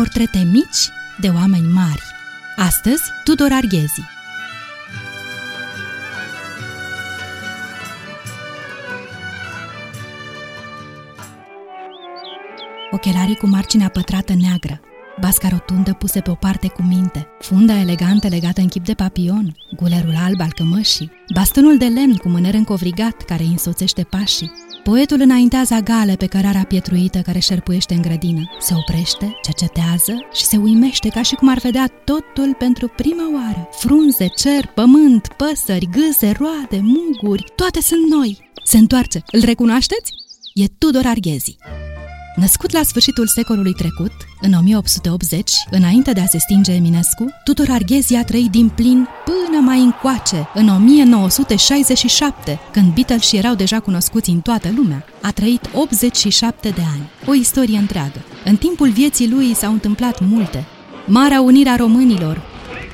portrete mici de oameni mari. Astăzi, Tudor Arghezi. Ochelarii cu marginea pătrată neagră, basca rotundă puse pe o parte cu minte, funda elegantă legată în chip de papion, gulerul alb al cămășii, bastonul de lemn cu mâner încovrigat care îi însoțește pașii. Poetul înaintează gale pe cărarea pietruită care șerpuiește în grădină. Se oprește, cercetează și se uimește ca și cum ar vedea totul pentru prima oară. Frunze, cer, pământ, păsări, gâze, roade, muguri, toate sunt noi. Se întoarce. Îl recunoașteți? E Tudor Arghezi. Născut la sfârșitul secolului trecut, în 1880, înainte de a se stinge Eminescu, Tudor Arghezi a trăit din plin până mai încoace, în 1967, când Beatles erau deja cunoscuți în toată lumea. A trăit 87 de ani, o istorie întreagă. În timpul vieții lui s-au întâmplat multe. Marea unire a românilor,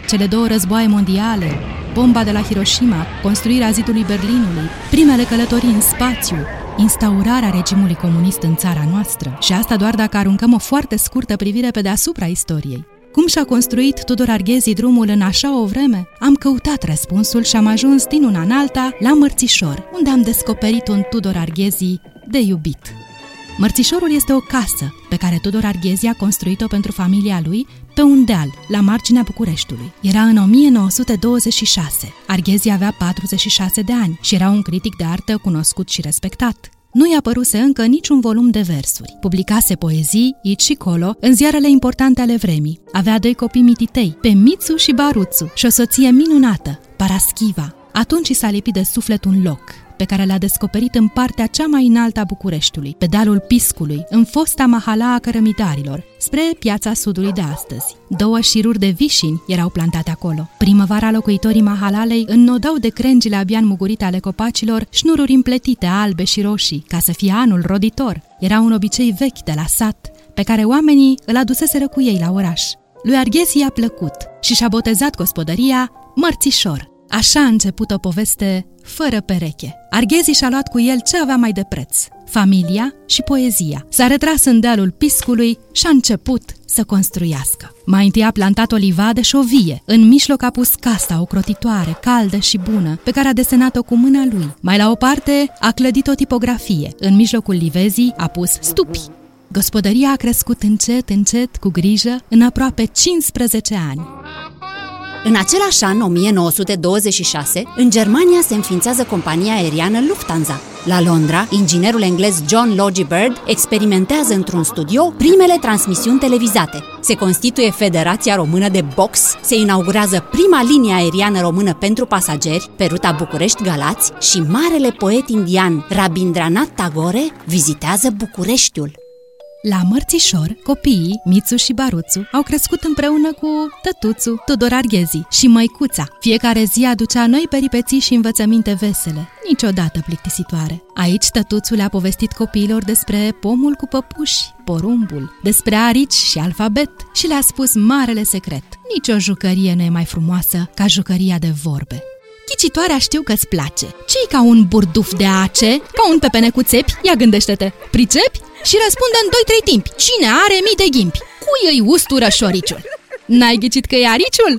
cele două războaie mondiale, bomba de la Hiroshima, construirea zidului Berlinului, primele călătorii în spațiu, instaurarea regimului comunist în țara noastră și asta doar dacă aruncăm o foarte scurtă privire pe deasupra istoriei. Cum și-a construit Tudor Arghezi drumul în așa o vreme? Am căutat răspunsul și am ajuns din una în alta la Mărțișor, unde am descoperit un Tudor Arghezi de iubit. Mărțișorul este o casă pe care Tudor Arghezi a construit-o pentru familia lui pe un deal, la marginea Bucureștiului. Era în 1926. Arghezi avea 46 de ani și era un critic de artă cunoscut și respectat. Nu i-a păruse încă niciun volum de versuri. Publicase poezii, aici și colo, în ziarele importante ale vremii. Avea doi copii mititei, pe Mițu și Baruțu, și o soție minunată, Paraschiva. Atunci i s-a lipit de suflet un loc, pe care l-a descoperit în partea cea mai înaltă a Bucureștiului, pe dealul Piscului, în fosta mahala a cărămidarilor, spre piața sudului de astăzi. Două șiruri de vișini erau plantate acolo. Primăvara locuitorii mahalalei înnodau de crengile abia înmugurite ale copacilor șnururi împletite albe și roșii, ca să fie anul roditor. Era un obicei vechi de la sat, pe care oamenii îl aduseseră cu ei la oraș. Lui Arghezi i-a plăcut și și-a botezat gospodăria Mărțișor. Așa a început o poveste fără pereche. Arghezi și-a luat cu el ce avea mai de preț, familia și poezia. S-a retras în dealul piscului și a început să construiască. Mai întâi a plantat o livadă și o vie. În mijloc a pus casa, o crotitoare, caldă și bună, pe care a desenat-o cu mâna lui. Mai la o parte a clădit o tipografie. În mijlocul livezii a pus stupi. Gospodăria a crescut încet, încet, cu grijă, în aproape 15 ani. În același an, 1926, în Germania se înființează compania aeriană Lufthansa. La Londra, inginerul englez John Logie Bird experimentează într-un studio primele transmisiuni televizate. Se constituie Federația Română de Box, se inaugurează prima linie aeriană română pentru pasageri pe ruta București-Galați și marele poet indian Rabindranath Tagore vizitează Bucureștiul. La Mărțișor, copiii, Mițu și Baruțu, au crescut împreună cu tătuțu, Tudor Arghezi și măicuța. Fiecare zi aducea noi peripeții și învățăminte vesele, niciodată plictisitoare. Aici tătuțu le-a povestit copiilor despre pomul cu păpuși, porumbul, despre arici și alfabet și le-a spus marele secret. Nici o jucărie nu e mai frumoasă ca jucăria de vorbe. Chicitoarea știu că-ți place. ce ca un burduf de ace? Ca un pepene cu țepi? Ia gândește-te. Pricepi? Și răspunde în 2-3 timpi. Cine are mii de ghimpi? Cui îi ustură șoriciul? N-ai ghicit că e ariciul?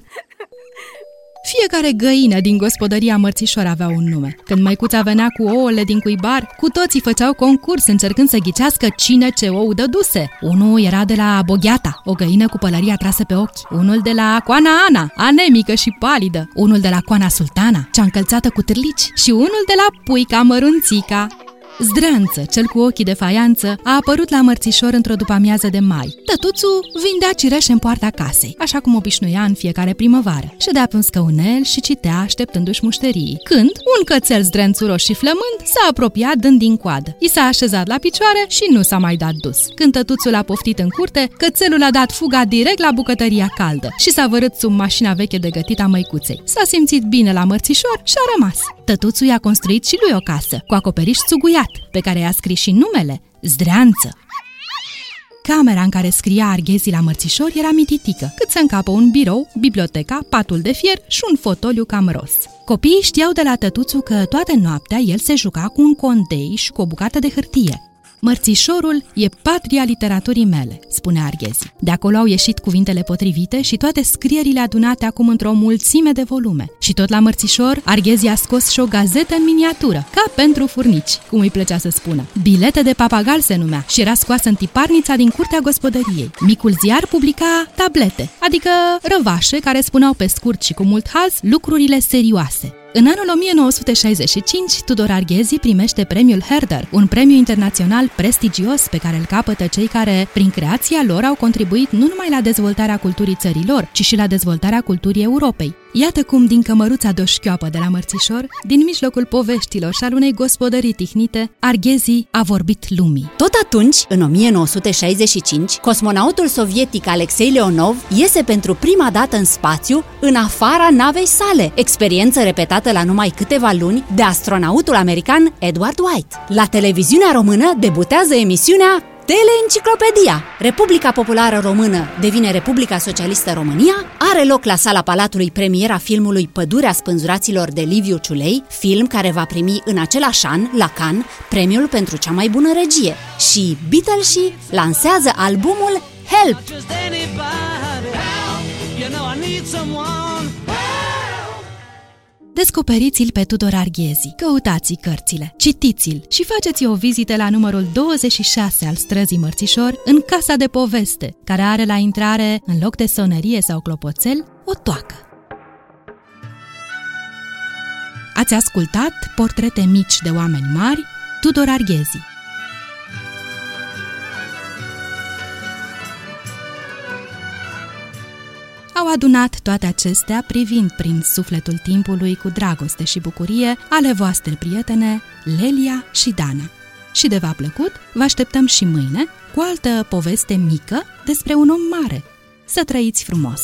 Fiecare găină din gospodăria mărțișor avea un nume. Când măicuța venea cu ouăle din cuibar, cu toții făceau concurs încercând să ghicească cine ce ou dăduse. Unul era de la Bogheata, o găină cu pălăria trasă pe ochi. Unul de la Coana Ana, anemică și palidă. Unul de la Coana Sultana, cea încălțată cu târlici. Și unul de la Puica Mărunțica, Zdreanță, cel cu ochii de faianță, a apărut la mărțișor într-o după-amiază de mai. Tătuțu vindea cireșe în poarta casei, așa cum obișnuia în fiecare primăvară. Ședea pe un scăunel și citea așteptându-și mușterii. Când, un cățel zdrențuros și flămând s-a apropiat dând din coadă. I s-a așezat la picioare și nu s-a mai dat dus. Când tătuțul a poftit în curte, cățelul a dat fuga direct la bucătăria caldă și s-a vărât sub mașina veche de gătit a măicuței. S-a simțit bine la mărțișor și a rămas. Tătuțul i-a construit și lui o casă, cu acoperiș țuguiat, pe care i-a scris și numele, Zdreanță. Camera în care scria Arghezi la mărțișor era mititică, cât să încapă un birou, biblioteca, patul de fier și un fotoliu cam ros. Copiii știau de la tătuțu că toată noaptea el se juca cu un condei și cu o bucată de hârtie. Mărțișorul e patria literaturii mele, spune Arghezi. De acolo au ieșit cuvintele potrivite și toate scrierile adunate acum într-o mulțime de volume. Și tot la Mărțișor, Arghezi a scos și o gazetă în miniatură, ca pentru furnici, cum îi plăcea să spună. Bilete de papagal se numea și era scoasă în tiparnița din curtea gospodăriei. Micul ziar publica tablete, adică răvașe care spuneau pe scurt și cu mult haz lucrurile serioase. În anul 1965, Tudor Arghezi primește premiul Herder, un premiu internațional prestigios pe care îl capătă cei care, prin creația lor, au contribuit nu numai la dezvoltarea culturii țărilor, ci și la dezvoltarea culturii Europei. Iată cum, din cămăruța doșchioapă de la Mărțișor, din mijlocul poveștilor și al unei gospodării tihnite, Arghezi a vorbit lumii. Tot atunci, în 1965, cosmonautul sovietic Alexei Leonov iese pentru prima dată în spațiu, în afara navei sale, experiență repetată la numai câteva luni de astronautul american Edward White. La televiziunea română debutează emisiunea Teleenciclopedia! Republica Populară Română devine Republica Socialistă România, are loc la sala Palatului premiera filmului Pădurea spânzuraților de Liviu Ciulei, film care va primi în același an, la Cannes, premiul pentru cea mai bună regie. Și Beatles lansează albumul Help! Descoperiți-l pe Tudor Arghezi, căutați cărțile, citiți-l și faceți o vizită la numărul 26 al străzii Mărțișor, în Casa de Poveste, care are la intrare, în loc de sonerie sau clopoțel, o toacă. Ați ascultat portrete mici de oameni mari, Tudor Arghezi. Au adunat toate acestea privind prin sufletul timpului cu dragoste și bucurie ale voastre prietene Lelia și Dana. Și de v-a plăcut, vă așteptăm și mâine cu altă poveste mică despre un om mare. Să trăiți frumos!